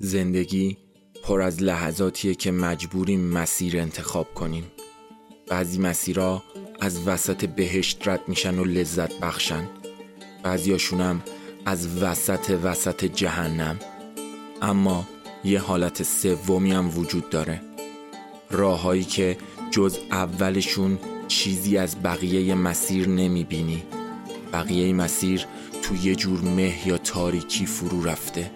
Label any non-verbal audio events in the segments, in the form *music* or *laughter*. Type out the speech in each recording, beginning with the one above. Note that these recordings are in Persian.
زندگی پر از لحظاتیه که مجبوریم مسیر انتخاب کنیم. بعضی مسیرها از وسط بهشت رد میشن و لذت بخشن. بعضیاشونم از وسط وسط جهنم. اما یه حالت سومی هم وجود داره. راههایی که جز اولشون چیزی از بقیه مسیر نمی‌بینی. بقیه مسیر تو یه جور مه یا تاریکی فرو رفته.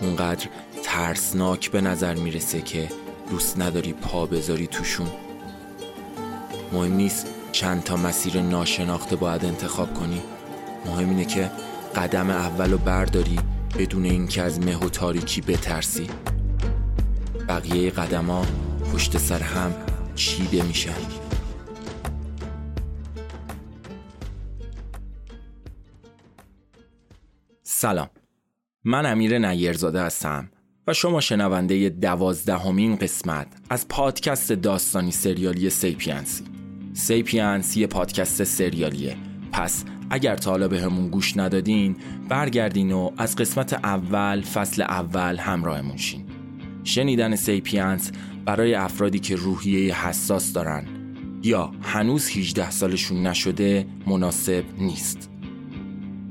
اونقدر ترسناک به نظر می‌رسه که دوست نداری پا بذاری توشون. مهم نیست چند تا مسیر ناشناخته باید انتخاب کنی. مهم اینه که قدم اول رو برداری بدون اینکه از مه و تاریکی بترسی. بقیه قدما پشت سر هم چیده میشن. سلام. من امیر نیرزاده هستم. و شما شنونده دوازدهمین قسمت از پادکست داستانی سریالی سیپینسی. سیپینس یه پادکست سریالیه. پس اگر تا حالا بهمون گوش ندادین برگردین و از قسمت اول فصل اول همراهمون شین. شنیدن سیپینس برای افرادی که روحیه حساس دارن یا هنوز 18 سالشون نشده مناسب نیست.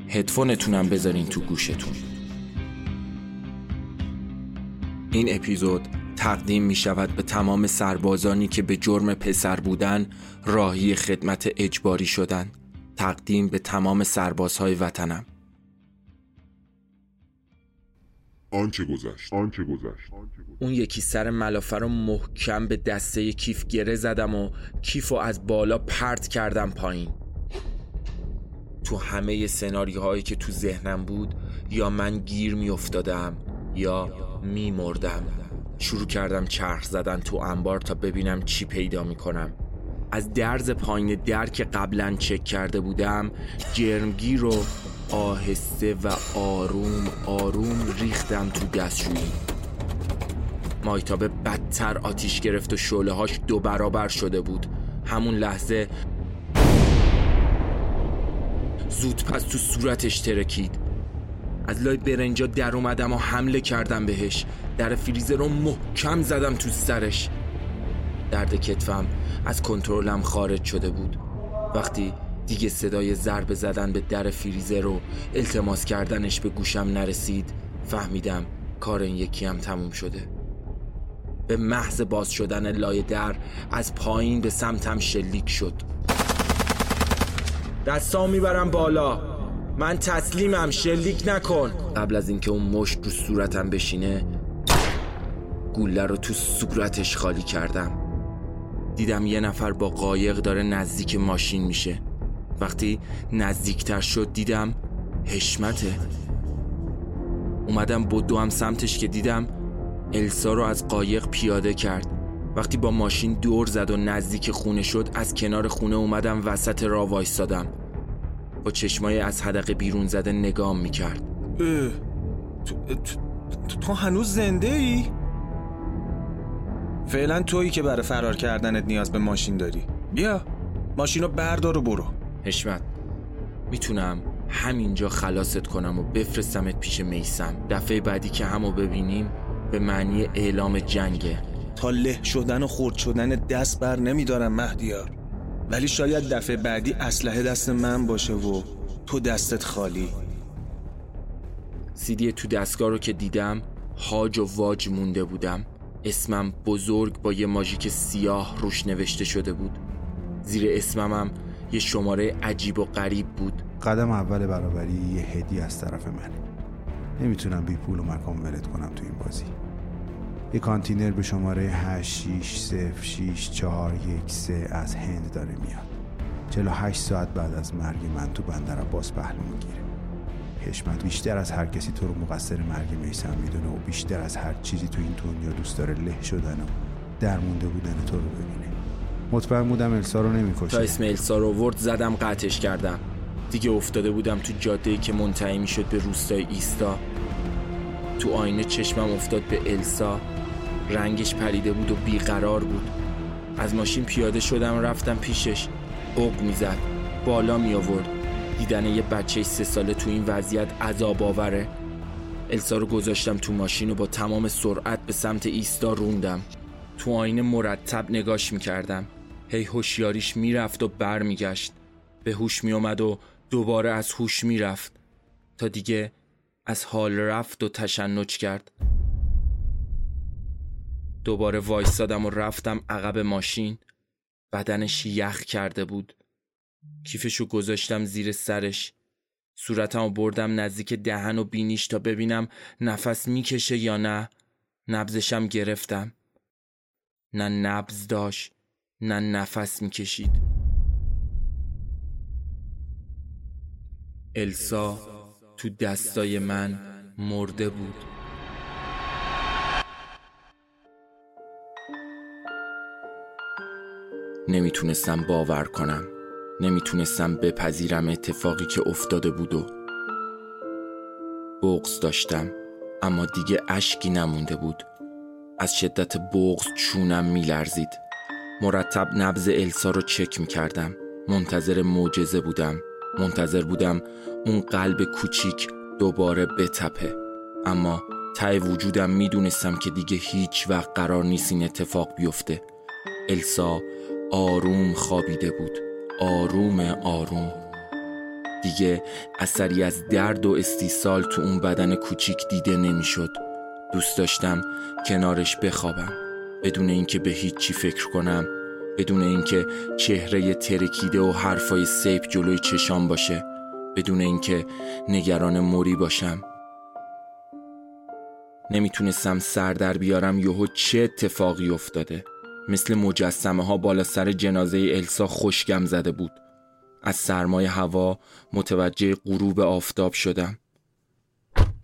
هدفونتونم بذارین تو گوشتون. این اپیزود تقدیم می شود به تمام سربازانی که به جرم پسر بودن راهی خدمت اجباری شدن تقدیم به تمام سربازهای وطنم. آنچه گذشت؟ آنچه گذشت؟ اون یکی سر ملافه رو محکم به دسته کیف گره زدم و کیف رو از بالا پرت کردم پایین. تو همه سناریوهایی که تو ذهنم بود یا من گیر می افتادم یا می مردم شروع کردم چرخ زدن تو انبار تا ببینم چی پیدا می کنم از درز پایین در که قبلا چک کرده بودم جرمگیر رو آهسته و آروم آروم ریختم تو دستشویی. مایتابه بدتر آتیش گرفت و شله هاش دو برابر شده بود. همون لحظه زود پس تو صورتش ترکید. از لای برنجا در اومدم و حمله کردم بهش. در فریزر رو محکم زدم تو سرش. درد کتفم از کنترلم خارج شده بود. وقتی دیگه صدای ضربه زدن به در فریزر رو التماس کردنش به گوشم نرسید فهمیدم کار این یکی هم تموم شده. به محض باز شدن لای در از پایین به سمتم شلیک شد. دستا می‌برم بالا. من تسلیمم شلیک نکن. قبل از اینکه اون مشت رو صورتم بشینه گوله رو تو صورتش خالی کردم. دیدم یه نفر با قایق داره نزدیک ماشین میشه. وقتی نزدیکتر شد دیدم حشمته. اومدم بدو هم سمتش که دیدم السا رو از قایق پیاده کرد. وقتی با ماشین دور زد و نزدیک خونه شد از کنار خونه اومدم وسط را وایستادم. با چشمای از حدقه بیرون زده نگام می‌کرد. تو, تو, تو هنوز زنده ای؟ فعلا تویی که برای فرار کردنت نیاز به ماشین داری. بیا ماشین رو بردار و برو. حشمت می‌تونم همینجا خلاصت کنم و بفرستمت پیش میسم دفعه بعدی که همو ببینیم به معنی اعلام جنگه تا له شدن و خورد شدن دست بر نمیدارم مهدیار. ولی شاید دفعه بعدی اسلحه دست من باشه و تو دستت خالی. سیدی تو دستگاه رو که دیدم هاج و واج مونده بودم. اسمم بزرگ با یه ماژیک سیاه روش نوشته شده بود. زیر اسمم هم یه شماره عجیب و غریب بود. قدم اول برابری یه هدی از طرف منه نمی‌تونم بی پول و مکان ولد کنم تو این بازی. یه کانتینر به شماره 860641 از هند داره میاد. 48 ساعت بعد از مرگ من تو بندر عباس پهلو می‌گیره. حشمت بیشتر از هر کسی تو رو مقصر مرگ میسم می‌دونه و بیشتر از هر چیزی تو این دنیا دوست داره له شدن و درمونده بودن تو رو ببینه. مطمئن بودم السا رو نمی‌کشه. تا اسم السا رو ورد زدم قطعش کردم. دیگه افتاده بودم تو جاده که منتهی می‌شد به روستای ایستا. تو آینه چشمم افتاد به السا. رنگش پریده بود و بیقرار بود. از ماشین پیاده شدم رفتم پیشش. اوق می‌زد. بالا می آورد دیدن یه بچه سه ساله تو این وضعیت عذاب آوره. السا رو گذاشتم تو ماشین و با تمام سرعت به سمت ایستا روندم. تو آینه مرتب نگاش می‌کردم. هی هوشیاریش می‌رفت و بر میگشت به هوش میومد و دوباره از هوش می‌رفت. تا دیگه از حال رفت و تشنج کرد. دوباره وایستادم و رفتم عقب ماشین. بدنش یخ کرده بود. کیفشو گذاشتم زیر سرش. صورتمو بردم نزدیک دهن و بینیش تا ببینم نفس می‌کشه یا نه. نبزشم گرفتم. نه نبز داشت نه نفس می‌کشید. السا تو دستای من مرده بود. نمی‌تونستم باور کنم. نمی‌تونستم بپذیرم اتفاقی که افتاده بود و بغز داشتم. اما دیگه اشکی نمونده بود. از شدت بغز چونم میلرزید. مرتب نبز السا رو چک می‌کردم. منتظر معجزه بودم. منتظر بودم اون قلب کوچیک دوباره بتپه. اما ته وجودم می‌دونستم که دیگه هیچ وقت قرار نیست این اتفاق بیفته. السا آروم خوابیده بود. آروم آروم. دیگه اثری از درد و استیصال تو اون بدن کوچیک دیده نمی‌شد. دوست داشتم کنارش بخوابم. بدون اینکه به هیچی فکر کنم. بدون اینکه چهره ترکیده و حرفای سیپ جلوی چشام باشه. بدون اینکه نگران موری باشم. نمی‌تونستم سر در بیارم. یهو چه اتفاقی افتاده؟ مثل مجسمه ها بالا سر جنازه السا خوشگم زده بود. از سرمای هوا متوجه غروب آفتاب شدم.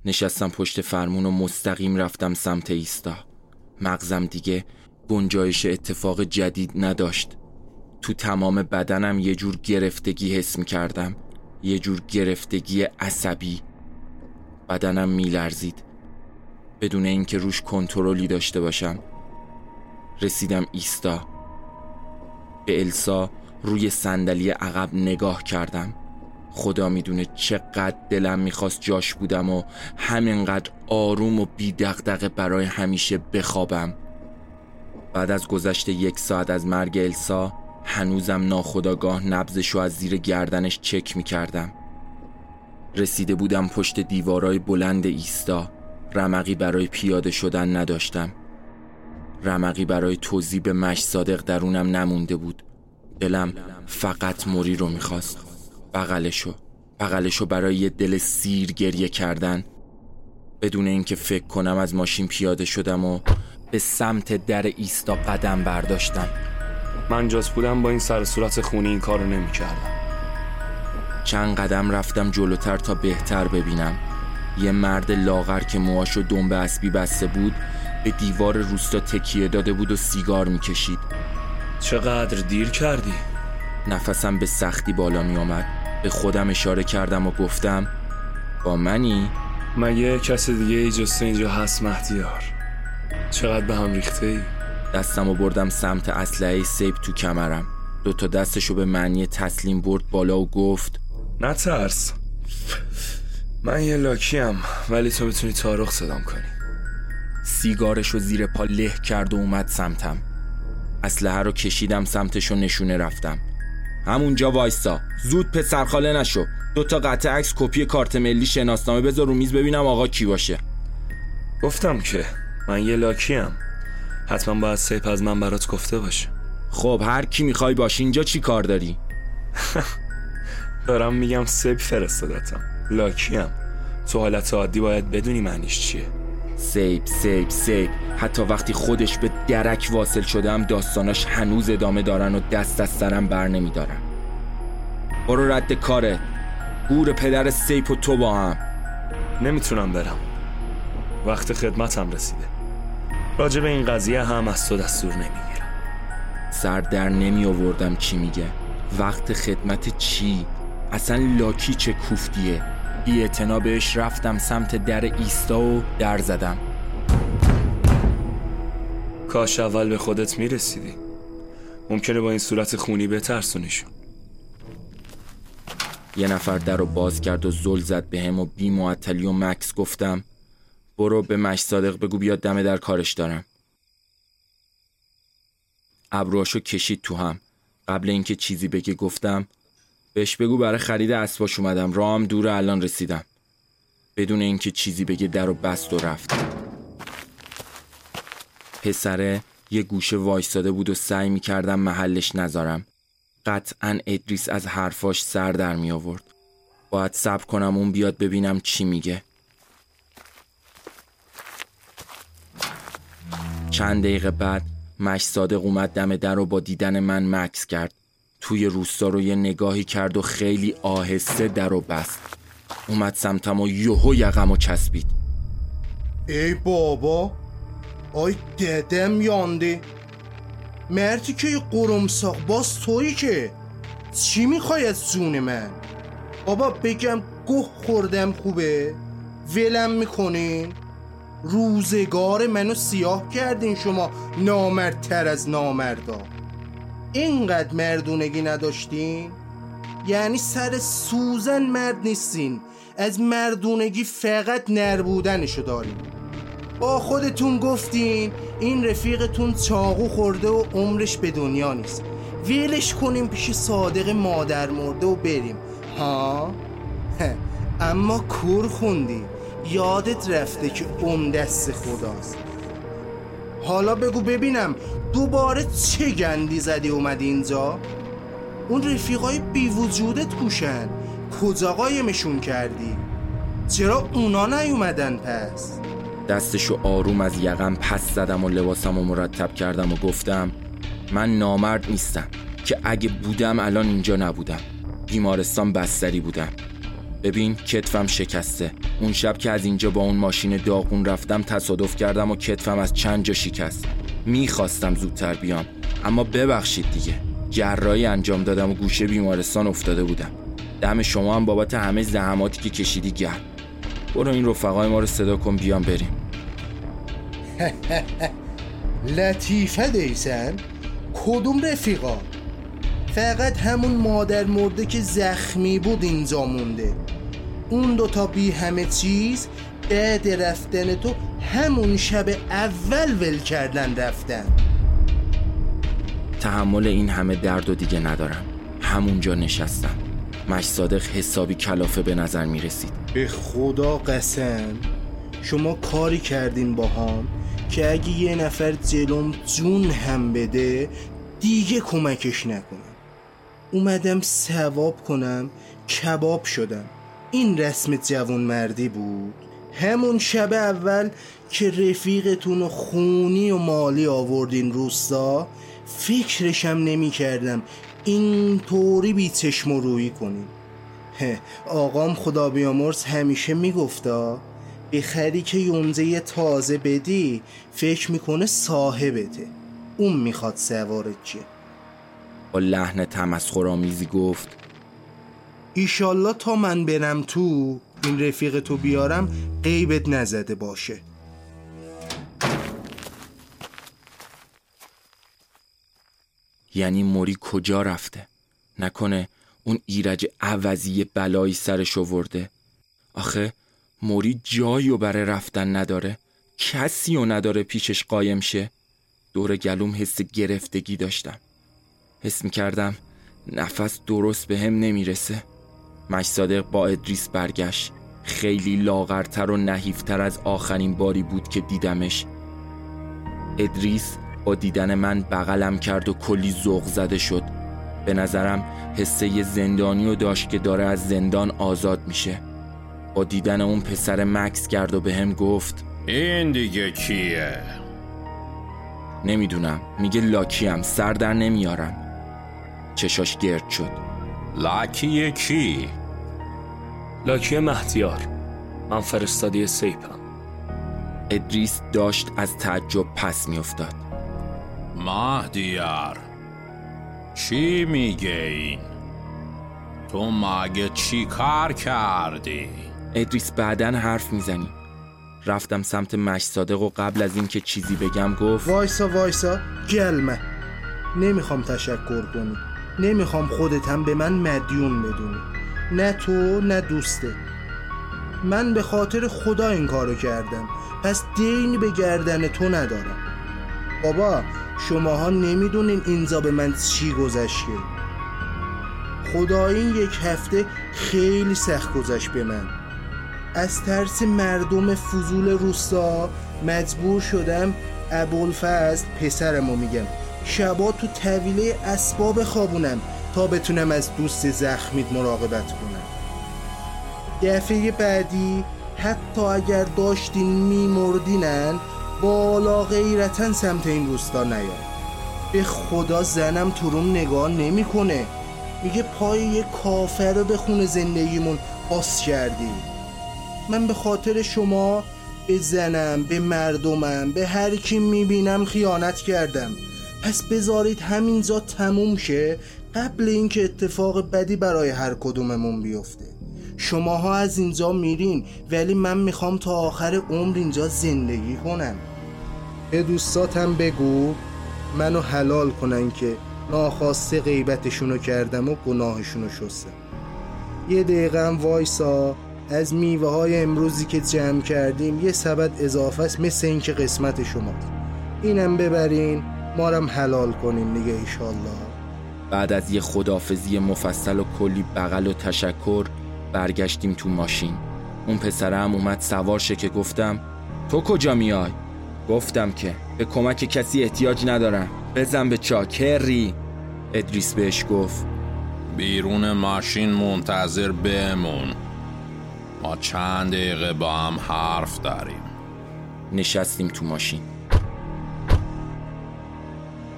نشستم پشت فرمون و مستقیم رفتم سمت ایستا. مغزم دیگه گنجایش اتفاق جدید نداشت. تو تمام بدنم یه جور گرفتگی حس می کردم یه جور گرفتگی عصبی. بدنم میلرزید. بدون اینکه روش کنترلی داشته باشم رسیدم ایستا. به السا روی صندلی عقب نگاه کردم. خدا می‌دونه چقدر دلم می‌خواست جاش بودم و همینقدر آروم و بی دغدغه برای همیشه بخوابم. بعد از گذشت یک ساعت از مرگ السا هنوزم ناخداگاه نبزشو از زیر گردنش چک می‌کردم. رسیده بودم پشت دیوارای بلند ایستا. رمقی برای پیاده شدن نداشتم. رمقی برای توضیح به مش صادق درونم نمونده بود. دلم فقط موری رو می‌خواست. بغلشو بغلشو برای یه دل سیر گریه کردن. بدون اینکه فکر کنم از ماشین پیاده شدم و به سمت در ایستا قدم برداشتم. من جاس بودم با این سر صورت خونی این کارو نمی‌کردم. چند قدم رفتم جلوتر تا بهتر ببینم. یه مرد لاغر که موهاشو دنبه اسبی بسته بود به دیوار روستا تکیه داده بود و سیگار می‌کشید چقدر دیر کردی؟ نفسم به سختی بالا می آمد به خودم اشاره کردم و گفتم با منی؟ مگه کس دیگه ای جسته اینجا هست مهدیار چقدر به هم ریخته ای؟ دستم و بردم سمت اسلحه سیب تو کمرم دو تا دستشو به معنی تسلیم برد بالا و گفت نترس من یه لاکیم ولی تو می‌تونی تارخ صدام کنی سیگارشو زیر پا له کرد و اومد سمتم. اسلحه رو کشیدم سمتشو نشونه رفتم. همونجا وایسا زود پسرخاله نشو. دو تا قطع عکس کپی کارت ملی شناسنامه بذار رو میز ببینم آقا کی باشه. گفتم که من یه لاکیم حتما باید سیپ از من برات گفته باشه. خب هر کی می‌خوای باشی اینجا چی کار داری؟ *laughs* دارم میگم سیپ فرستادتم. لاکیم تو حالت عادی باید بدونی معنیش چیه. سیب سیب سیب. حتی وقتی خودش به درک واصل شدم داستاناش هنوز ادامه دارن و دست از سرم بر نمیدارن. برو رد کارت. گور پدر سیپ و تو با هم. نمی‌تونم برم. وقت خدمتم رسیده. راجع به این قضیه هم از تو دستور نمی‌گیرم. سر در نمی آوردم چی میگه. وقت خدمت چی؟ اصلا لاکی چه کوفتیه؟ بی بهش رفتم سمت در ایستا و در زدم. کاش اول به خودت می‌رسیدی. ممکنه با این صورت خونی بترسونیشون یه نفر در رو باز کرد و زل زد به هم و بی معطلی و مکس گفتم برو به مش صادق بگو بیاد دم در کارش دارم. ابروهاشو کشید تو هم. قبل اینکه چیزی بگه گفتم بهش بگو برای خرید اسباش اومدم. راهم دور الان رسیدم. بدون اینکه چیزی بگه در و بست و رفت. پسره یه گوشه وایستاده بود و سعی می‌کردم محلش نذارم. قطعا ادریس از حرفاش سر در می آورد باید صبر کنم اون بیاد ببینم چی میگه. چند دقیقه بعد مش صادق اومد دم در و با دیدن من مکس کرد. توی روستا رو یه نگاهی کرد و خیلی آهسته در و بست. اومد سمتم و یهو یقم و چسبید. ای بابا آی ددم یانده مردی که قرمساق باز تویی که. چی می‌خوای از جون من؟ بابا بگم گوه خوردم خوبه؟ ولم می‌کنین روزگار منو سیاه کردین شما نامردتر از نامردا. اینقدر مردونگی نداشتین؟ یعنی سر سوزن مرد نیستین. از مردونگی فقط نربودنشو دارین. با خودتون گفتین این رفیقتون چاقو خورده و عمرش به دنیا نیست. ویلش کنیم پیش صادق مادر مرده و بریم. ها؟ اما کور خوندی. یادت رفته که اون دست خداست. حالا بگو ببینم دوباره چه گندی زدی اومدی اینجا؟ اون رفیقای بی وجودت کوشن. کجا قایمشون کردی؟ چرا اونا نیومدن پس؟ دستشو آروم از یقم پس زدم و لباسم و مرتب کردم و گفتم من نامرد نیستم که اگه بودم الان اینجا نبودم. بیمارستان بستری بودم. ببین کتفم شکسته. اون شب که از اینجا با اون ماشین داغون رفتم تصادف کردم و کتفم از چند جا شکست. می‌خواستم زودتر بیام اما ببخشید دیگه. جرایی انجام دادم و گوشه بیمارستان افتاده بودم. دم شما هم بابت همه زحماتی که کشیدی گرم. برو این رفقای ما رو صدا کن بیام بریم. *laughs* لطیفه دیسن. کدوم رفیقا؟ فقط همون مادر مرده که زخمی بود اینجا مونده. اون دوتا بی همه چیز بعد رفتن تو همون شب اول ول کردن رفتن. تحمل این همه درد و دیگه ندارم. همونجا نشستم. مش صادق حسابی کلافه به نظر می رسید. به خدا قسم. شما کاری کردین با هم که اگه یه نفر جلوم جون هم بده دیگه کمکش نکنم اومدم سواب کنم کباب شدم. این رسم جوان مردی بود. همون شب اول که رفیقتون خونی و مالی آوردین روستا فکرشم نمی کردم اینطوری بی چشم و روی کنین. آقام خدا بیامرز همیشه میگفتا بخری که یونزه تازه بدی فکر می‌کنه صاحبته. اون می‌خواد سوارت چیه با لحن تمسخرآمیزی گفت ایشالله تا من برم تو این رفیق تو بیارم قیبت نزده باشه. یعنی موری کجا رفته؟ نکنه اون ایرج عوضی بلایی سرش ورده آخه موری جایی و برای رفتن نداره کسی و نداره پیشش قایم شه. دور گلوم حس گرفتگی داشتم. حس می‌کردم نفس درست به هم نمی‌رسه. مش صادق با ادریس برگشت. خیلی لاغرتر و نحیفتر از آخرین باری بود که دیدمش. ادریس با دیدن من بغلم کرد و کلی ذوق زده شد. به نظرم حسه زندانی و داشت که داره از زندان آزاد میشه. با دیدن اون پسر مکس کرد و به هم گفت این دیگه کیه؟ نمی‌دونم. میگه لاکیم. سر در نمیارم. چشاش گرد شد. لاکی کی؟ لاکی مهدیار. من فرستادی سیپم. ادریس داشت از تعجب پس میافتاد. مهدیار چی میگه این؟ تو مگه چی کار کردی؟ ادریس بعدا حرف می‌زنی. رفتم سمت مش صادق و قبل از اینکه چیزی بگم گفت وایسا وایسا گلمه. نمی‌خوام تشکر کنی. نمی‌خوام خودت هم به من مدیون بدونی. نه تو نه دوسته. من به خاطر خدا این کارو کردم. پس دینی به گردن تو ندارم. بابا شماها نمی‌دونین اینجا به من چی گذشته. خدا این یک هفته خیلی سخت گذشت به من. از ترس مردم فضول روستا مجبور شدم ابوالفضل پسرمو میگم. شبا تو طویله اسباب خوابونم تا بتونم از دوست زخمیت مراقبت کنم. دفعه بعدی حتی اگر داشتین میمردینن بالا غیرتا سمت این روستا نیاد. به خدا زنم تو روم نگاه نمی‌کنه. میگه پای یه کافر رو به خون زندگیمون باز کردی. من به خاطر شما به زنم به مردمم به هر کی می‌بینم خیانت کردم. پس بذارید همینجا تموم شه قبل اینکه اتفاق بدی برای هر کدوممون بیفته. شماها از اینجا میرین ولی من می‌خوام تا آخر عمر اینجا زندگی کنم. به دوستاتم بگو منو حلال کنن که ناخواسته غیبتشونو کردم و گناهشونو شستم. یه دقیقه هم وایسا از میوه های امروزی که جمع کردیم یه سبد اضافه است مثل اینکه قسمت شماست اینم ببرین. مارم حلال کنیم دیگه ایشالله. بعد از یه خدافزی مفصل و کلی بغل و تشکر برگشتیم تو ماشین. اون پسرم اومد سوار شه که گفتم تو کجا میای؟ گفتم که به کمک کسی احتیاج ندارم. بزن به چاکری. ادریس بهش گفت بیرون ماشین منتظر بمون. ما چند دقیقه با هم حرف داریم. نشستیم تو ماشین.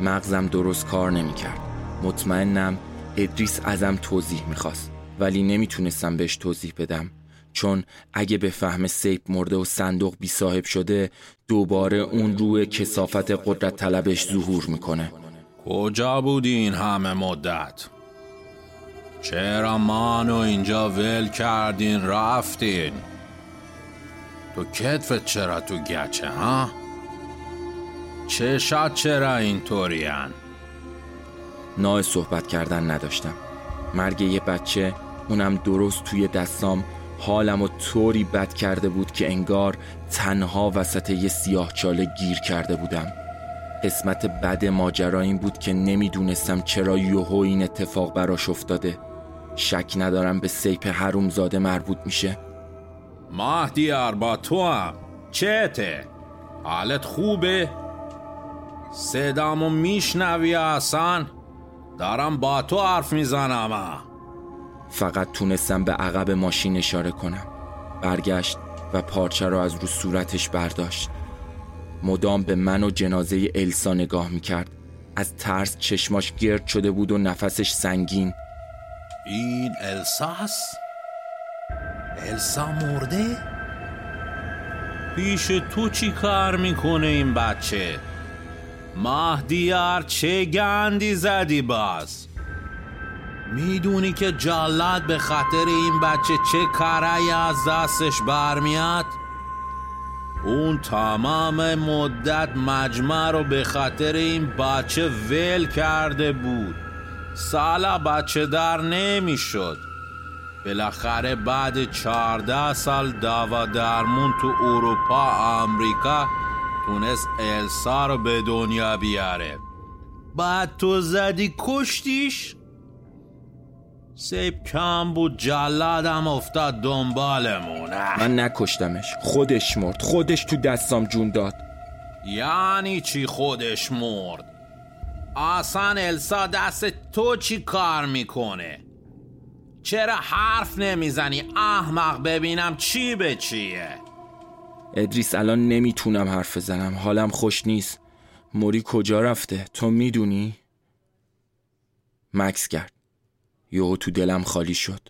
مغزم درست کار نمی‌کرد مطمئنم ادریس ازم توضیح می‌خواست ولی نمی‌تونستم بهش توضیح بدم چون اگه به فهم سیپ مرده و صندوق بی صاحب شده دوباره اون روی کسافت قدرت طلبش ظهور می‌کنه کجا بودی همه مدت؟ چرا مانو اینجا ول کردین رفتین؟ تو کتفت چرا تو گچه ها؟ چشات چرا اینطورین؟ نای صحبت کردن نداشتم مرگ یه بچه اونم درست توی دستام حالم و طوری بد کرده بود که انگار تنها وسط یه سیاه چاله گیر کرده بودم قسمت بد ماجرا این بود که نمی‌دونستم چرا یوهو این اتفاق براش افتاده شک ندارم به سیپ حرومزاده مربوط میشه مهدیار با تو هم چته؟ حالت خوبه؟ صدامو میشنوی اصلا؟ دارم با تو حرف می‌زنم فقط تونستم به عقب ماشین اشاره کنم برگشت و پارچه را از رو صورتش برداشت مدام به من و جنازه السا نگاه می‌کرد از ترس چشماش گرد شده بود و نفسش سنگین این الساس؟ السا مرده؟ پیش تو چی کار می‌کنه این بچه؟ مهدیار چه گندی زدی باز؟ می‌دونی که جلاد به خاطر این بچه چه کارایی از دستش برمیاد؟ اون تمام مدت مجمع رو به خاطر این بچه ول کرده بود سالا بچه در نمی‌شد بالاخره بعد چهارده سال دوا درمون تو اروپا آمریکا تونست السا رو به دنیا بیاره. بعد تو زدی کشتیش؟ سیب کم بود جلادم افتاد دنبالمون من نکشتمش. خودش مرد. خودش تو دستام جون داد. یعنی چی خودش مرد؟ آسان السا دست تو چی کار می‌کنه؟ چرا حرف نمی‌زنی؟ احمق ببینم چی به چیه؟ ادریس الان نمی‌تونم حرف بزنم. حالم خوش نیست. موری کجا رفته؟ تو می‌دونی؟ مکس کرد. یهو تو دلم خالی شد.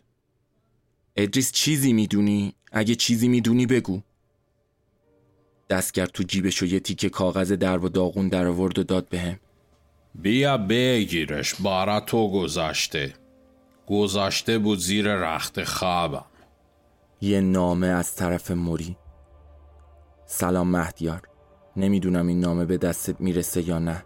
ادریس چیزی می‌دونی؟ اگه چیزی می‌دونی بگو. دست کرد تو جیبش و یه تیکه کاغذ در و داغون در آورد و داد بهم. بیا بگیرش بارا تو گذاشته. گذاشته بود زیر رخت خوابم. یه نامه از طرف موری. سلام مهدیار. نمی‌دونم این نامه به دستت می‌رسه یا نه.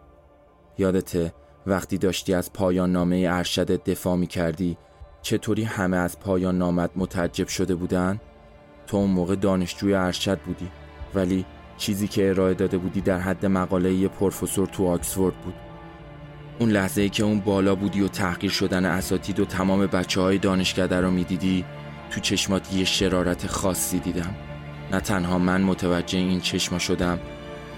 یادته وقتی داشتی از پایان نامه ارشد دفاع می کردی چطوری همه از پایان نامت متعجب شده بودن؟ تو اون موقع دانشجوی ارشد بودی ولی چیزی که ارائه داده بودی در حد مقاله یه پروفسور تو آکسفورد بود. اون لحظه ای که اون بالا بودی و تحقیر شدن اساتید و تمام بچه های دانشکده رو می‌دیدی تو چشمات یه شرارت خاصی دیدم. نه تنها من متوجه این چشما شدم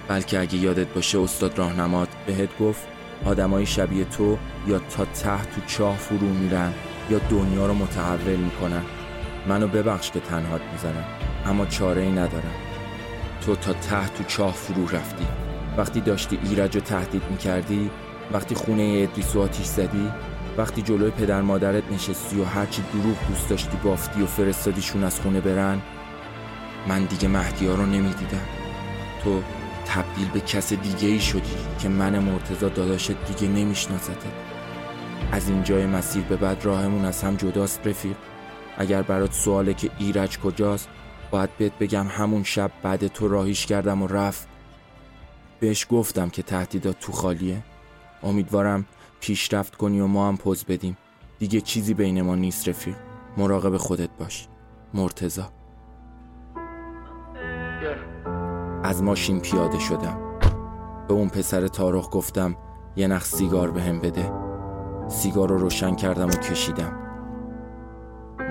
بلکه اگه یادت باشه استاد راهنمات بهت گفت آدمای شبیه تو یا تا ته تو چاه فرو میرن یا دنیا رو متحول می‌کنن. منو ببخش که تنهات می‌زنم اما چاره ای ندارم. تو تا ته تو چاه فرو رفتی. وقتی داشتی ایرج رو تهدید می‌کردی وقتی خونه ادریس و آتیش زدی وقتی جلوی پدر مادرت نشستی و هرچی دروغ دوست داشتی بافتی و فرستادیشون از خونه برن من دیگه مهدی ها رو نمی‌دیدم. تو تبدیل به کس دیگه ای شدی که من مرتزا داداشت دیگه نمیشناستت از این جای مسیر به بعد راهمون از هم جداست رفیق. اگر برات سواله که ایرج کجاست باید بهت بگم همون شب بعد تو راهیش کردم و رفت. بهش گفتم که تهدیدات تو خالیه. امیدوارم پیشرفت کنی و ما هم پوز بدیم. دیگه چیزی بین ما نیست رفیق. مراقب خودت باش. مرتزا از ماشین پیاده شدم. به اون پسر تارخ گفتم یه نخ سیگار به هم بده. سیگار رو روشن کردم و کشیدم.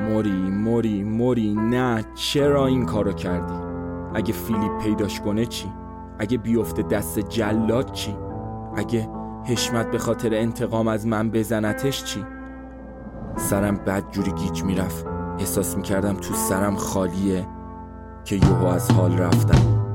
موری موری موری نه چرا این کارو کردی؟ اگه فیلیپ پیداش کنه چی؟ اگه بیفته دست جلاد چی؟ اگه حشمت به خاطر انتقام از من بزنتش چی؟ سرم بد جوری گیج می‌رفت. احساس می‌کردم تو سرم خالیه که یهو از حال رفتم.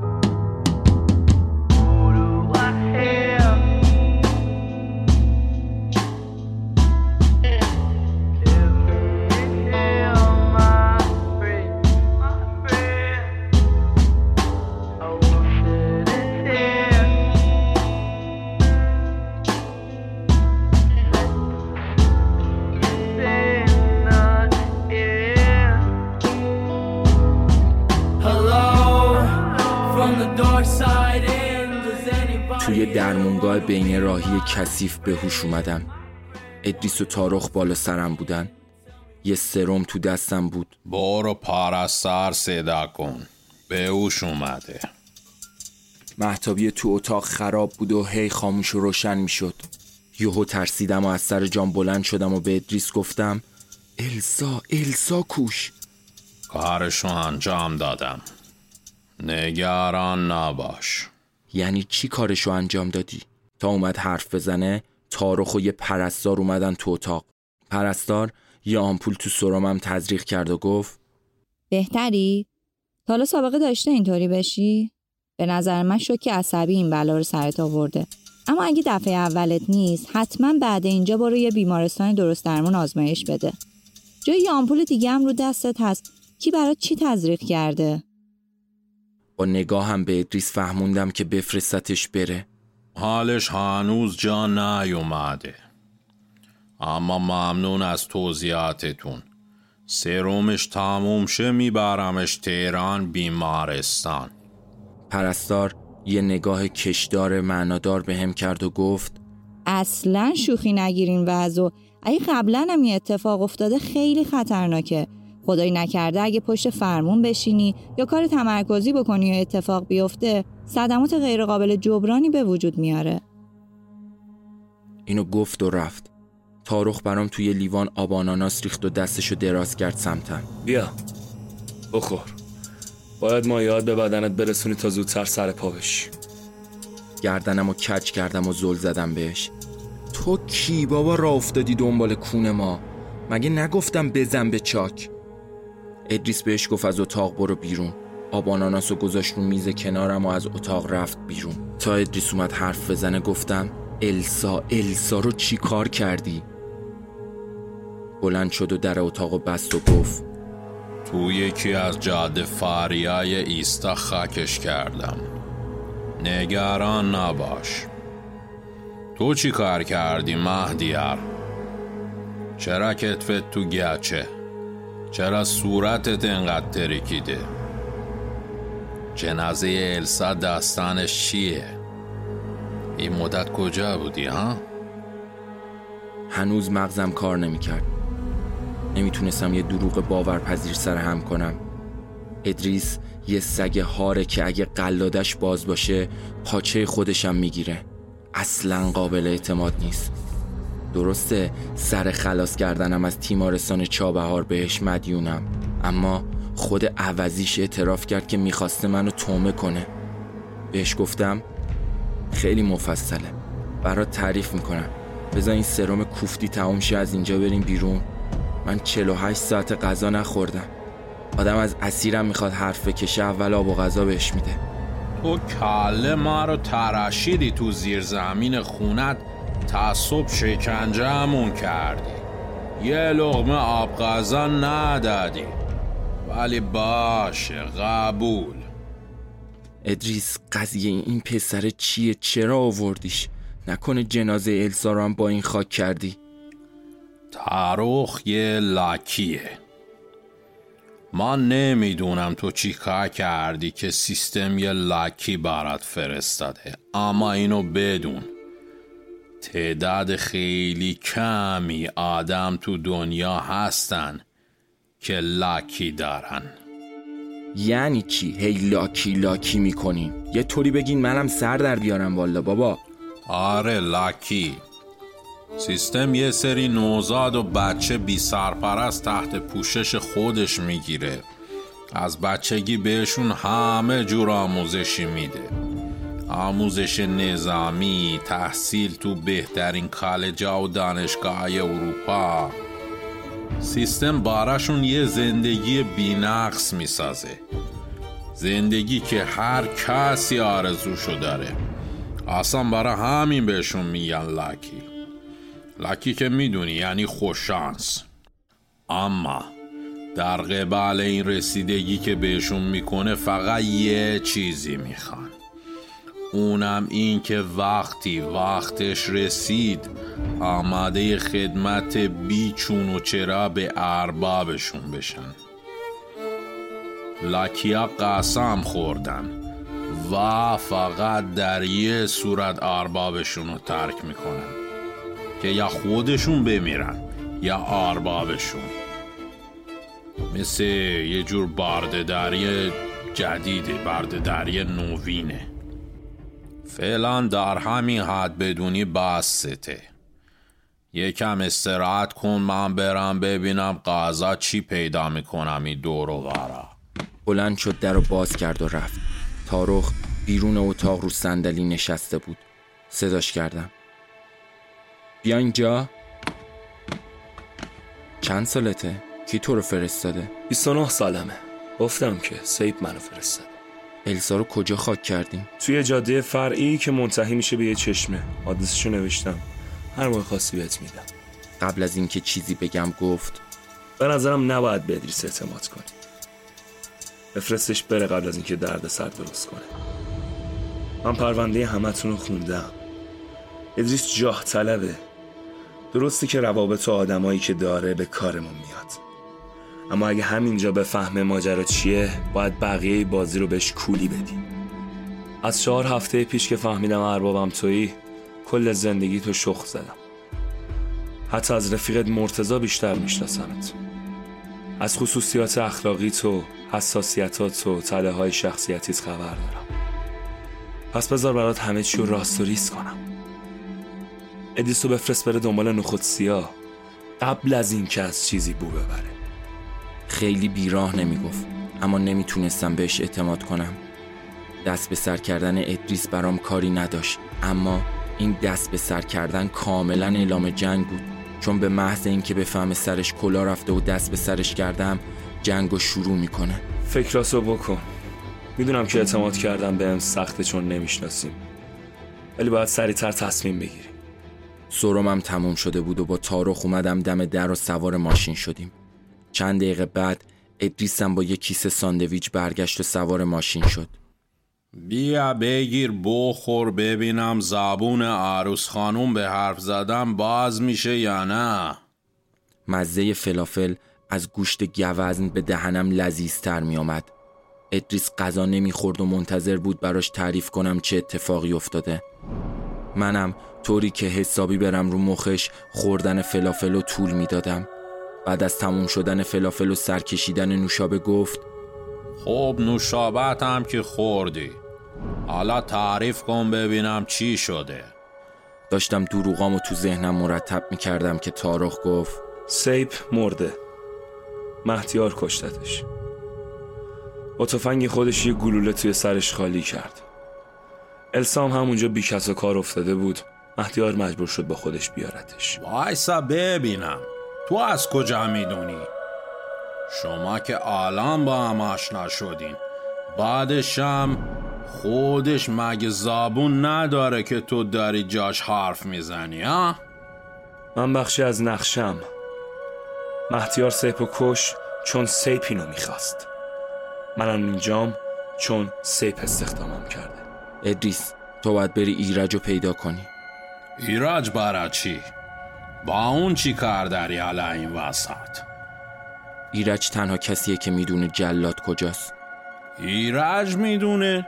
کثیف به هوش اومدم ادریس و تارخ بالا سرم بودن. یه سرم تو دستم بود. برو پرستر صدا کن. به اوش اومده. محتابی تو اتاق خراب بود و هی خاموش و روشن می‌شد. یهو ترسیدم و از سر جام بلند شدم و به ادریس گفتم السا السا کوش. کارشو انجام دادم. نگران نباش. یعنی چی کارشو انجام دادی؟ تا اومد حرف بزنه تارخ و یه پرستار اومدن تو اتاق پرستار یه آمپول تو سرمم تزریق کرد و گفت بهتری؟ تا حالا سابقه داشته اینطوری بشی؟ به نظر من شوک عصبی این بلا رو سرت آورده اما اگه دفعه اولت نیست حتما بعد اینجا برو یه بیمارستان درست درمون آزمایش بده جای یه آمپول دیگه هم رو دستت هست کی برات چی تزریق کرده؟ با نگاهم به ادریس فهموندم که بفرستتش بره حالش هنوز جا نیومده. اما ممنون از توضیحاتتون. سرومش تموم شه میبرمش تهران بیمارستان. پرستار یه نگاه کشدار معنادار به هم کرد و گفت اصلا شوخی نگیرین وضع. اگه قبلا هم یه اتفاق افتاده خیلی خطرناکه. خدایی نکرده اگه پشت فرمون بشینی یا کار تمرکزی بکنی یا اتفاق بیفته صدمات غیرقابل جبرانی به وجود میاره. اینو گفت و رفت. تارخ برام توی لیوان آب آناناس ریخت و دستشو دراز کرد سمتم بیا. بخور. باید ما یاد به بدنت برسونی تا زودتر سر پا بشی. گردنم و کج کردم و زل زدم بهش. تو کی بابا را افتادی دنبال کون ما؟ مگه نگفتم بزن به چاک؟ ادریس بهش گفت از اتاق برو بیرون آب آناناس و گذاشت رو میز کنارم و از اتاق رفت بیرون تا ادریس اومد حرف بزنه گفتم السا السا رو چی کار کردی؟ بلند شد و در اتاق و بست و گفت تو یکی از جاده فریای ایستا خاکش کردم نگران نباش تو چی کار کردی مهدیار؟ چرا کتفت تو گچه؟ چرا صورتت انقدر ترکیده؟ جنازه السا داستانش چیه؟ این مدت کجا بودی ها؟ هنوز مغزم کار نمی‌کرد نمی‌تونستم یه دروغ باورپذیر سر هم کنم ادریس یه سگ هاره که اگه قلادش باز باشه پاچه خودشم می‌گیره اصلا قابل اعتماد نیست درسته سر خلاص کردنم از تیمارستان چابهار بهش مدیونم. اما خود عوضیش اعتراف کرد که می‌خواسته منو تومه کنه. بهش گفتم خیلی مفصله. برات تعریف می‌کنم. بذار این سرم کوفتی تموم شه از اینجا بریم بیرون. من 48 ساعت غذا نخوردم. آدم از اسیرم می‌خواد حرف بکشه اول آب و غذا بهش میده. تو کله ما رو ترشیدی تو زیر زمین خونت. تعصب شکنجه همون کردی یه لغمه آب غذا ندادی. ولی باشه قبول. ادریس قضیه این پسر چیه؟ چرا آوردیش؟ نکنه جنازه السا رو هم با این خاک کردی. تاروخ یه لکیه من نمی‌دونم تو چی کار کردی که سیستم یه لکی برات فرستاده. اما اینو بدون. تعداد خیلی کمی آدم تو دنیا هستن که لاکی دارن. یعنی چی؟ هی لاکی لاکی می‌کنین یه طوری بگین منم سر در بیارم والا بابا. آره لاکی. سیستم یه سری نوزاد و بچه بی سرپرست تحت پوشش خودش می‌گیره. از بچگی بهشون همه جور آموزشی میده. آموزش نظامی تحصیل تو بهترین کالجا و دانشگاه اروپا. سیستم بارشون یه زندگی بینقص می‌سازه. زندگی که هر کسی آرزوشو داره. اصلا برای همین بهشون میگن لکی لکی که می‌دونی یعنی خوششانس. اما در قبال این رسیدگی که بهشون می‌کنه فقط یه چیزی می‌خوان. اونم این که وقتی وقتش رسید آماده خدمت بیچون و چرا به اربابشون بشن. لکیا قسم خوردن. و فقط در یه صورت اربابشون رو ترک می‌کنن. که یا خودشون بمیرن یا اربابشون. مثل یه جور باردهداری جدیده باردهداری نوینه. فعلا در همین حد بدونی بسته یکم استراحت کن من برم ببینم قضا چی پیدا می‌کنم این دور و برا بلند شد در رو باز کرد و رفت. تاروخ بیرون اتاق رو صندلی نشسته بود. صداش کردم. بیا اینجا. چند سالته؟ کی تو رو فرستاده؟ 29 سالمه. گفتم که سیب منو فرستاد السا رو کجا خاک کردیم؟ توی جاده فرعی که منتهی میشه به یه چشمه. آدرسشو نوشتم. هر موقع خواستی بهت میدم. قبل از اینکه چیزی بگم گفت. به نظرم نباید به ادریس اعتماد کنی. بفرستش بره قبل از اینکه درد سر درست کنه. من پرونده همتون رو خوندم. ادریس جاه طلبه. درسته که روابط و آدمایی که داره به کارمون میاد. اما اگه همینجا به فهم ماجرا چیه باید بقیه بازی رو بهش کولی بدی از چهار هفته پیش که فهمیدم اربابم تویی کل زندگی تو شخ زدم. حتی از رفیقت مرتزا بیشتر میشناسمت. از خصوصیات اخلاقی تو حساسیتات و تله های شخصیتیت خبر دارم. پس بذار برات همه چی رو راست و ریز کنم. ادیسو بفرست بره دنبال نخود سیاه. قبل از این که از چیزی بو ببره. خیلی بیراه نمی‌گفت اما نمی‌تونستم بهش اعتماد کنم. دست به سر کردن ادریس برام کاری نداشت اما این دست به سر کردن کاملا اعلام جنگ بود. چون به محض اینکه بفهم سرش کلا رفته و دست به سرش کردم جنگ رو شروع می‌کنه. فکراسو بکن. می‌دونم که اعتماد کردم بهم سخته چون نمی‌شناسیم. ولی باید سریعتر تصمیم بگیریم. سرمم تموم شده بود و با تارخ اومدم دم در و سوار ماشین شدیم. چند دقیقه بعد ادریسم با یه کیسه ساندویچ برگشت و سوار ماشین شد. بیا بگیر بخور ببینم زبون عروس خانوم به حرف زدم باز میشه یا نه؟ مزه فلافل از گوشت گوزن به دهنم لذیذتر می آمد. ادریس غذا نمی‌خورد و منتظر بود براش تعریف کنم چه اتفاقی افتاده. منم طوری که حسابی برم رو مخش خوردن فلافل و طول می‌دادم. بعد از تموم شدن فلافل و سرکشیدن نوشابه گفت خب نوشابت هم که خوردی. حالا تعریف کن ببینم چی شده. داشتم دروغامو تو ذهنم مرتب می‌کردم که تارخ گفت سیپ مرده. مهدیار کشتتش. با تفنگ خودش یه گلوله توی سرش خالی کرد. السام همونجا بی کس و کار افتاده بود. مهدیار مجبور شد با خودش بیارتش. وایسا ببینم. تو از کجا می‌دونی؟ شما که الان با هم آشنا شدین بعدشم خودش مگه زبون نداره که تو داری جاش حرف می‌زنی ها؟ من بخشی از نقشم مهدیار سیپ و کشت چون سیپ اینو می‌خواست منم اینجام چون سیپ استخدامم کرده ادریس تو باید بری ایرج رو پیدا کنی ایرج برا چی؟ با اون چی کار داری حالا این وسط؟ ایرج تنها کسیه که می‌دونه جلاد کجاست. ایرج می‌دونه؟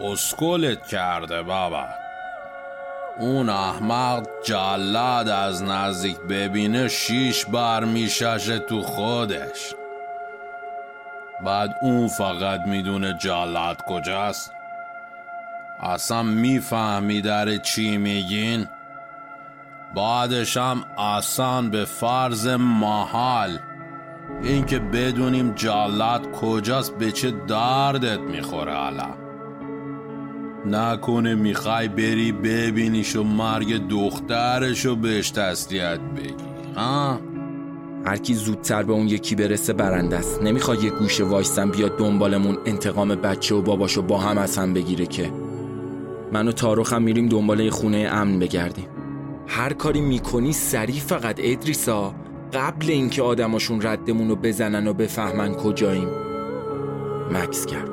اسکلت کرده بابا. اون احمق جلاد از نزدیک ببینه شیش بار میششه تو خودش. بعد اون فقط می‌دونه جلاد کجاست. اصلا می‌فهمی در چی میگین؟ بعدش هم اصلا به فرض محال. اینکه بدونیم جلاد کجاست به چه دردت می‌خوره حالا نکنه می‌خوای بری ببینیش و مرگ دخترشو بهش تسلیت بگی ها؟ هر کی زودتر به اون یکی برسه برنده است. نمی‌خواد یه گوشه وایستن بیاد دنبالمون انتقام بچه و باباشو با هم از هم بگیره که. من و تاروخم میریم دنبال یه خونه امن بگردیم. هر کاری می‌کنی سریع فقط ادریسا. قبل اینکه آدماشون ردمون رو بزنن و بفهمن کجاییم. مکس کرد.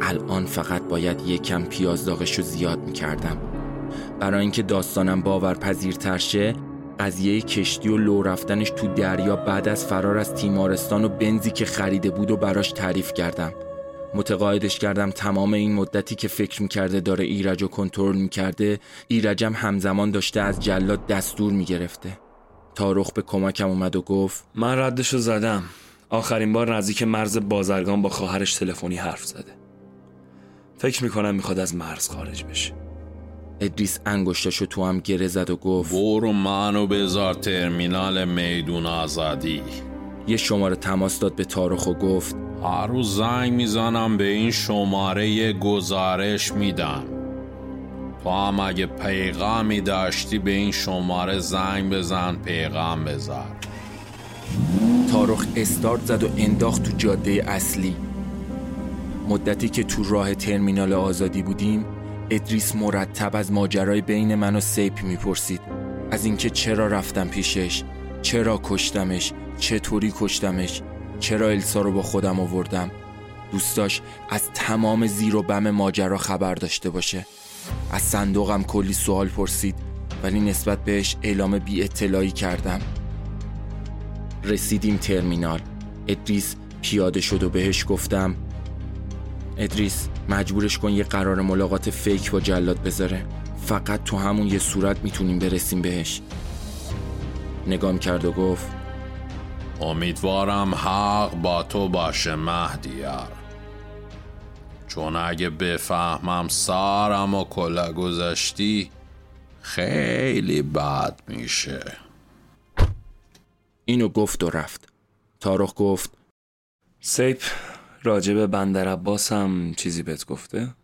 الان فقط باید یکم پیاز داغش رو زیاد می‌کردم. برای اینکه داستانم باورپذیرتر شه قضیه کشتی و لو رفتنش تو دریا بعد از فرار از تیمارستان و بنزی که خریده بود و براش تعریف کردم. متقاعدش کردم تمام این مدتی که فکر می‌کرده داره ایرج رو کنترل می‌کرده ایرجم همزمان داشته از جلاد دستور می‌گرفته. تارخ به کمکم اومد و گفت من ردشو زدم. آخرین بار نزدیک مرز بازرگان با خواهرش تلفنی حرف زده. فکر می‌کنم می‌خواد از مرز خارج بشه. ادریس انگشتاشو تو هم گره زد و گفت برو منو بذار ترمینال میدون آزادی. یه شماره تماس داد به تارخ و گفت هر روز زنگ می‌زنم به این شماره گزارش میدم. تو هم اگه پیغامی داشتی به این شماره زنگ بزن پیغام بذار. تارخ استارت زد و انداخت تو جاده اصلی. مدتی که تو راه ترمینال آزادی بودیم ادریس مرتب از ماجرای بین من و سیپ می‌پرسید. از اینکه چرا رفتم پیشش؟ چرا کشتمش؟ چطوری کشتمش؟ چرا السا رو با خودم آوردم؟ دوستاش از تمام زیر و بم ماجرا خبر داشته باشه. از صندوقم کلی سوال پرسید ولی نسبت بهش اعلام بی اطلاعی کردم. رسیدیم ترمینال. ادریس پیاده شد و بهش گفتم ادریس مجبورش کن یه قرار ملاقات فیک با جلاد بذاره. فقط تو همون یه صورت می‌تونیم برسیم بهش. نگام کرد و گفت امیدوارم حق با تو باشه مهدیار چون اگه بفهمم سارم و کلا گذاشتی خیلی بد میشه. اینو گفت و رفت. تارخ گفت سیپ راجب بندر عباس هم چیزی بهت گفته؟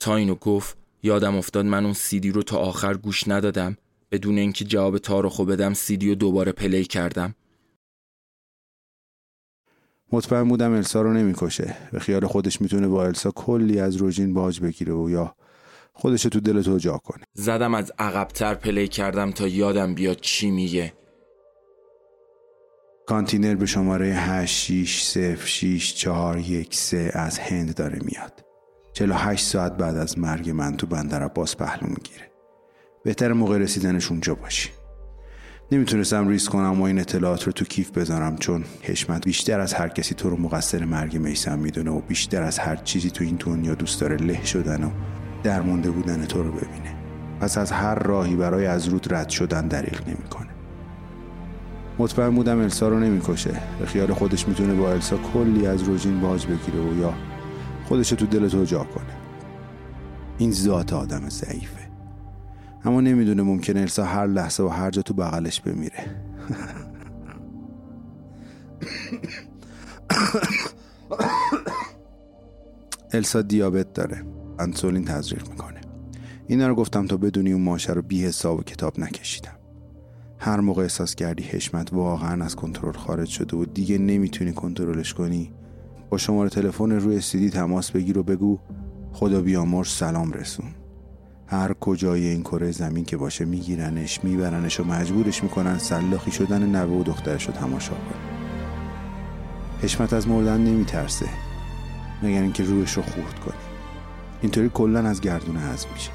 تا اینو گفت یادم افتاد من اون سیدی رو تا آخر گوش ندادم. بدون اینکه جواب تارخو بدم سیدی رو دوباره play کردم. مطمئن بودم السا رو نمی‌کشه. به خیال خودش می‌تونه با السا کلی از روژین باج بگیره و یا خودشو تو دل تو جا کنه. زدم از عقبتر play کردم تا یادم بیاد چی میگه. کانتینر به شماره 860641 از هند داره میاد. 48 ساعت بعد از مرگ من تو بندر عباس پهلو می‌گیره. بهتر موقع رسیدنش اونجا باشی. نمی‌تونستم ریسک کنم و این اطلاعات رو تو کیف بذارم چون حشمت بیشتر از هر کسی تو رو مقصر مرگ میسم می‌دونه و بیشتر از هر چیزی تو این دنیا دوست داره له شدن و درمونده بودن تو رو ببینه. پس از هر راهی برای از رود رد شدن دریغ نمی‌کنه. مطمئن بودم السا رو نمی‌کشه. به خیال خودش می‌تونه با السا کلی از روژین باج بگیره و یا خودش تو دل تو جا کنه. این ذات آدم ضعیفه. اما نمی‌دونه ممکن السا هر لحظه و هر جا تو بغلش بمیره. السا دیابت داره. انسولین تزریق می‌کنه. اینا رو گفتم تا بدونی اون ماشه رو بی حساب و کتاب نکشیدم. هر موقع احساس کردی حشمت واقعا از کنترل خارج شده و دیگه نمی‌تونی کنترلش کنی با شماره تلفن روی سیدی تماس بگیر و بگو خدا بیامرز سلام رسون. هر کجای این کره زمین که باشه میگیرنش میبرنش و مجبورش می‌کنن سلاخی شدن نوه و دخترش رو تماشا کنه حشمت از مردن نمیترسه مگر اینکه روش رو خورد کنی اینطوری کلا از گردون هضم میشه.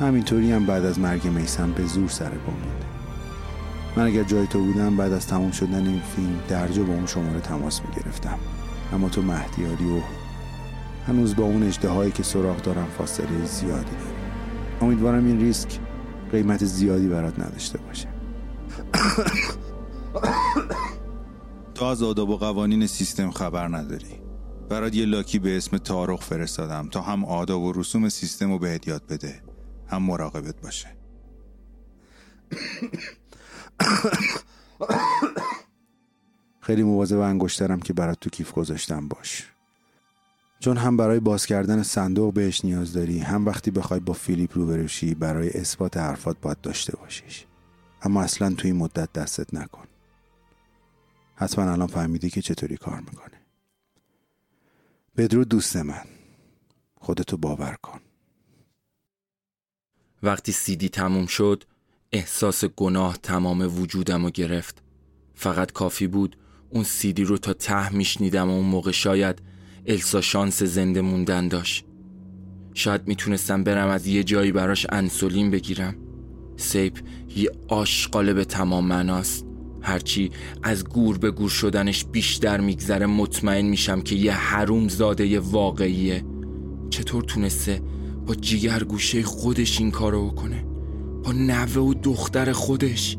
همینطوری هم بعد از مرگ میسم به زور سر پا مونده من اگر جای تو بودم بعد از تمام شدن این فیلم درجا با اون شماره تماس می‌گرفتم. اما تو مهدیاری و هنوز با اون اجده که سراغ دارم فاصله زیادی داری امیدوارم این ریسک قیمت زیادی برات نداشته باشه. تو از آداب و قوانین سیستم خبر نداری. برات یه لاکی به اسم تارخ فرستادم تا هم آداب و رسوم سیستم رو بهت یاد بده. هم مراقبت باشه. خیلی مواظب انگشترم که برات تو کیف گذاشتم باش. چون هم برای باز کردن صندوق بهش نیاز داری هم وقتی بخوای با فیلیپ رو شی برای اثبات حرفات باید داشته باشیش. اما اصلا توی این مدت دستت نکن. حتما الان فهمیدی که چطوری کار می‌کنه. بدرود دوست من. خودتو باور کن. وقتی سیدی تموم شد احساس گناه تمام وجودم رو گرفت. فقط کافی بود اون سیدی رو تا ته میشنیدم و اون موقع شاید السا شانس زنده موندن داشت. شاید می‌تونستم برم از یه جایی براش انسولین بگیرم. سیپ یه آشقاله به تمام مناست هرچی از گور به گور شدنش بیشتر میگذره مطمئن میشم که یه حروم زاده واقعیه. چطور تونسته با جیگر گوشه خودش این کارو بکنه؟ با نوه و دختر خودش.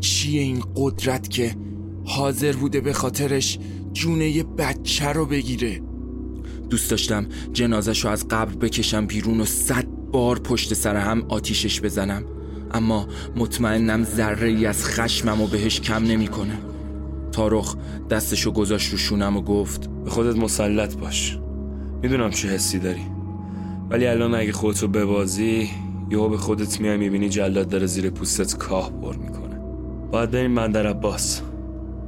چیه این قدرت که حاضر بوده به خاطرش جونه یه بچه رو بگیره؟ دوست داشتم جنازش رو از قبر بکشم بیرون و صد بار پشت سر هم آتیشش بزنم. اما مطمئنم ذره ای از خشمم و بهش کم نمی‌کنه. تارخ دستشو گذاشت رو شونم و گفت به خودت مسلط باش. می‌دونم چه حسی داری. ولی الان اگه خودتو ببازی یهو به خودت میای می‌بینی جلاد داره زیر پوستت کاه بر می‌کنه. باید بریم بندر عباس.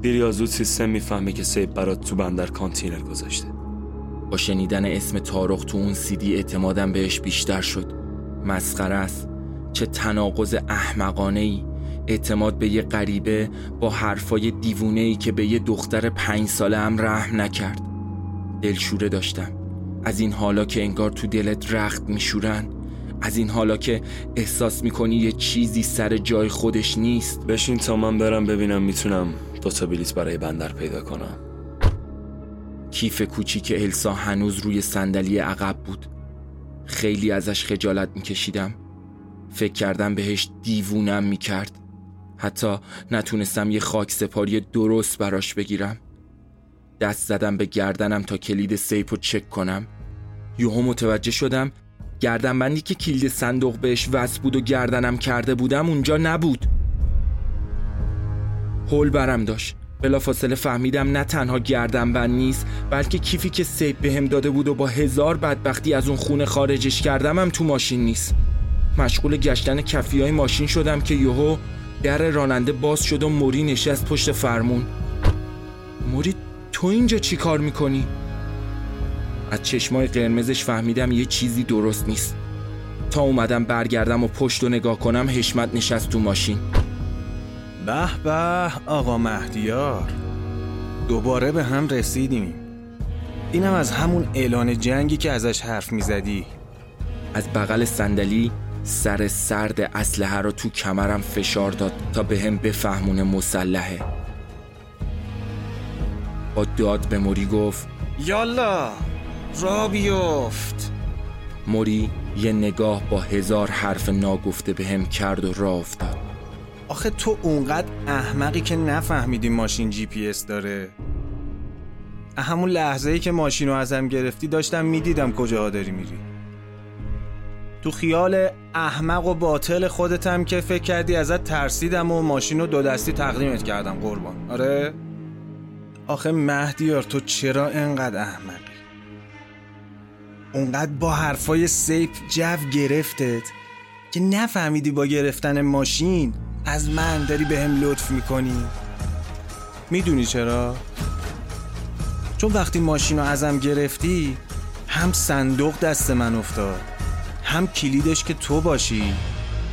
دیر یا زود سیستم می‌فهمه که سیب برات تو بندر کانتینر گذاشته. با شنیدن اسم تارخ تو اون سیدی اعتمادم بهش بیشتر شد. مسخره است. چه تناقض احمقانه ای اعتماد به یه غریبه با حرفای دیوونه ای که به یه دختر پنج ساله هم رحم نکرد. دلشوره داشتم. از این حالا که انگار تو دلت رخت میشورن از این حالا که احساس می‌کنی یه چیزی سر جای خودش نیست. بشین تا من برم ببینم می‌تونم دوتا بلیت برای بندر پیدا کنم. کیف کوچیک السا هنوز روی صندلی عقب بود. خیلی ازش خجالت میکشیدم. فکر کردم بهش دیوونم می‌کرد. حتی نتونستم یه خاک سپاری درست براش بگیرم. دست زدم به گردنم تا کلید سیپ رو چک کنم. یوهو متوجه شدم گردنبندی که کلید صندوق بهش وصل بود و گردنم کرده بودم اونجا نبود. هول برم داشت. بلافاصله فهمیدم نه تنها گردنبند نیست بلکه کیفی که سیپ بهم داده بود و با هزار بدبختی از اون خونه خارجش کردم هم تو ماشین نیست. مشغول گشتن کفی های ماشین شدم که یهو در راننده باز شد و موری نشست پشت فرمون. موری تو اینجا چی کار می‌کنی؟ از چشمای قرمزش فهمیدم یه چیزی درست نیست. تا اومدم برگردم و پشت و نگاه کنم حشمت نشست تو ماشین. به به آقا مهدیار. دوباره به هم رسیدیم. اینم از همون اعلان جنگی که ازش حرف می‌زدی. از بغل صندلی سر سرد اسلحه رو تو کمرم فشار داد تا به هم بفهمونه مسلحه. با داد به موری گفت یالا را بیفت. موری یه نگاه با هزار حرف ناگفته به هم کرد و را افتاد. آخه تو اونقدر احمقی که نفهمیدی ماشین جی پی اس داره همون لحظه ای که ماشین رو ازم گرفتی داشتم می‌دیدم کجاها داری میری تو خیال احمق و باطل خودتم که فکر کردی ازت ترسیدم و ماشین رو دو دستی تقدیمت کردم قربان آره؟ آخه مهدیار تو چرا انقدر احمقی؟ اونقدر با حرفای سیپ جو گرفتت که نفهمیدی با گرفتن ماشین از من داری به هم لطف می‌کنی؟ می‌دونی چرا؟ چون وقتی ماشین رو ازم گرفتی هم صندوق دست من افتاد هم کلیدش که تو باشی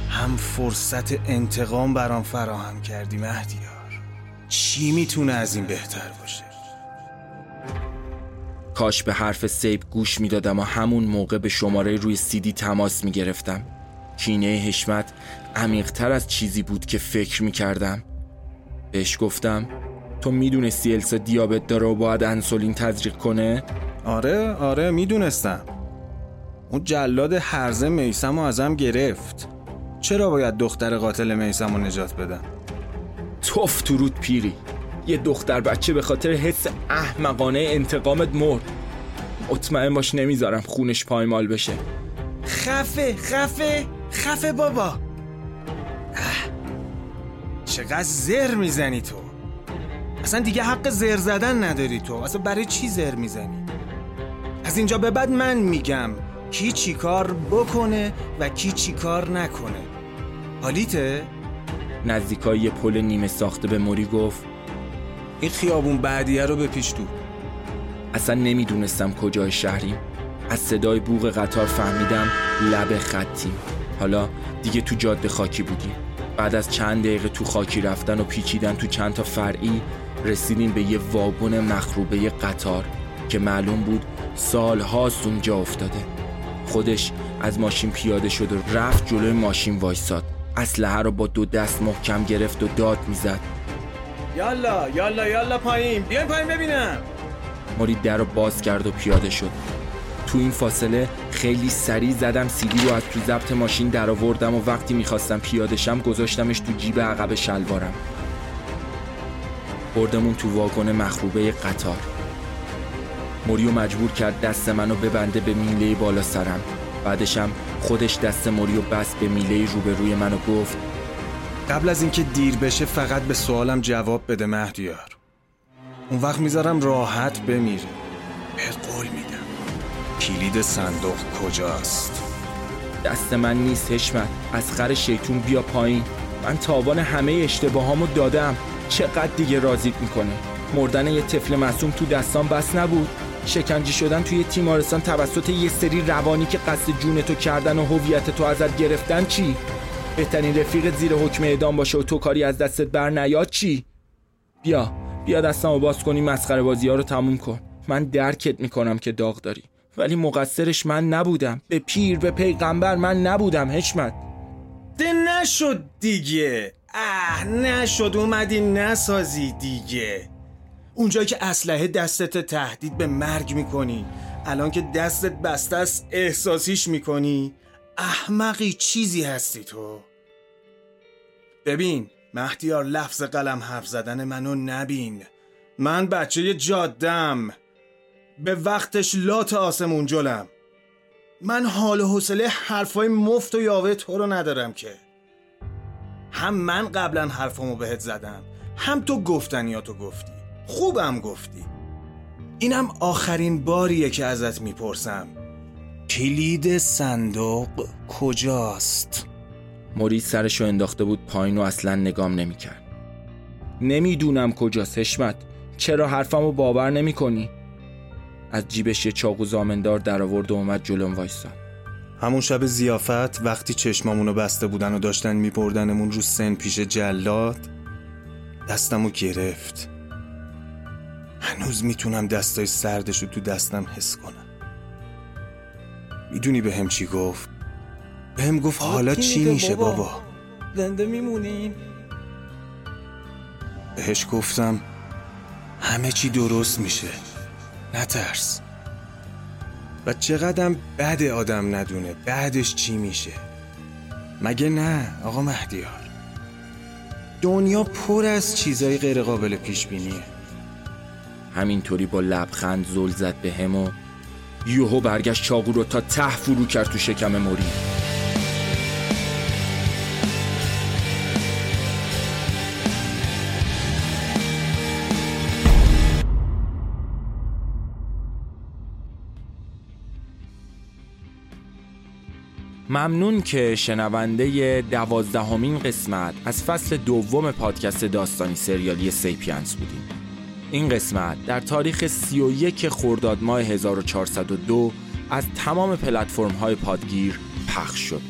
هم فرصت انتقام برام فراهم کردی مهدیار. چی می‌تونه از این بهتر باشه؟ کاش به حرف سیب گوش می‌دادم و همون موقع به شماره روی سیدی تماس می‌گرفتم. کینه حشمت عمیقتر از چیزی بود که فکر می‌کردم بهش گفتم تو می‌دونستی السا دیابت داره و باید انسولین تزریق کنه؟ آره آره می‌دونستم اون جلاد حرزه میسم رو ازم گرفت چرا باید دختر قاتل میسم رو نجات بدم؟ توف تو رود پیری یه دختر بچه به خاطر حس احمقانه انتقامت مرد مطمئن باش نمی‌ذارم خونش پایمال بشه خفه خفه خفه بابا. چقدر زر می‌زنی تو. اصلا دیگه حق زر زدن نداری تو. اصلا برای چی زر می‌زنی؟ از اینجا به بعد من میگم کی چی کار بکنه و کی چی کار نکنه. حالیته؟ نزدیکای یه پل نیمه ساخته به موری گفت این خیابون بعدیه رو به پیش تو. اصلا نمی‌دونستم کجای شهریم. از صدای بوغ قطار فهمیدم لب خطیم. حالا دیگه تو جاده خاکی بودیم. بعد از چند دقیقه تو خاکی رفتن و پیچیدن تو چند تا فرعی رسیدیم به یه واگن مخروبه قطار که معلوم بود سال هاست اونجا افتاده. خودش از ماشین پیاده شد و رفت جلوی ماشین وایساد. اسلحه رو با دو دست محکم گرفت و داد می‌زد. یالا یالا یالا پایین. بیاین پایین ببینم. موری در رو باز کرد و پیاده شد. تو این فاصله خیلی سریع زدم سیدی رو از تو ضبط ماشین در آوردم و وقتی می‌خواستم پیاده شم گذاشتمش تو جیب عقب شلوارم. بردمون تو واگن مخروبه قطار. موریو مجبور کرد دست منو ببنده به میله بالا سرم. بعدشم خودش دست موریو بست به میله روبروی منو گفت قبل از اینکه دیر بشه فقط به سوالم جواب بده مهدیار. اون وقت می‌ذارم راحت بمیره. بهت قول میدم کلید صندوق کجاست؟ دست من نیست حشمت از خر شیطون بیا پایین. من تاوان همه اشتباهامو دادم. چقدر دیگه راضیت می‌کنه مردن یه طفل معصوم تو دستان بس نبود؟ شکنجه شدن توی تیمارستان توسط یه سری روانی که قصد جون تو کردن و هویت تو ازت گرفتن چی؟ بهترین رفیق زیر حکم اعدام باشه و تو کاری از دستت بر نیاد چی؟ بیا بیا دستمو باز کنی مسخره بازی ها رو تموم کن. من درکت می‌کنم که داغ داری. ولی مقصرش من نبودم. به پیر به پیغمبر من نبودم حشمت. ده نشد دیگه. اه نشد. اومدی نسازی دیگه. اونجا که اسلحه دستت تهدید به مرگ می‌کنی الان که دستت بسته است احساسیش می‌کنی. احمقی چیزی هستی تو. ببین مهدیار لفظ قلم حرف زدن منو نبین. من بچه جادم به وقتش لات آسمون جلم من حال و حوصله حرفای مفت و یاوه تو رو ندارم که هم من قبلا حرفامو بهت زدم هم تو گفتنیاتو گفتی خوبم گفتی اینم آخرین باریه که ازت می‌پرسم کلید صندوق کجاست؟ موری سرشو انداخته بود پایین و اصلا نگام نمی‌کرد. نمی‌دونم کجاست حشمت چرا حرفمو باور نمی کنی؟ از جیبش یه چاقو زامندار در آورد و اومد جلوم وایسا. همون شب زیافت وقتی چشمامونو بسته بودن و داشتن میبردنمون رو سن پیش جلاد دستمو گرفت. هنوز می‌تونم دستای سردش رو تو دستم حس کنم. می‌دونی به هم چی گفت؟ به هم گفت حالا چی میشه بابا؟ زنده میمونیم بهش گفتم همه چی درست میشه. نترس. و چقدرم بد آدم ندونه بعدش چی میشه. مگه نه آقا مهدیار؟ دنیا پر از چیزای غیر قابل پیش بینیه همینطوری با لبخند زل زد به هم و یوهو برگشت چاقو رو تا ته فرو کرد تو شکم موری ممنون که شنونده دوازدهمین قسمت از فصل دوم پادکست داستانی سریالی سیپینس بودین. این قسمت در تاریخ 31 خرداد ماه 1402 از تمام پلتفرم های پادگیر پخش شد.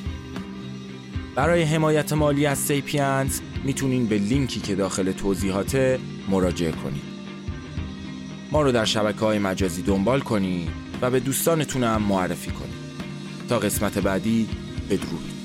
برای حمایت مالی از سیپینس می‌تونین به لینکی که داخل توضیحات مراجعه کنید. ما رو در شبکه های مجازی دنبال کنید و به دوستانتون هم معرفی کنید. تا قسمت بعدی بدرود.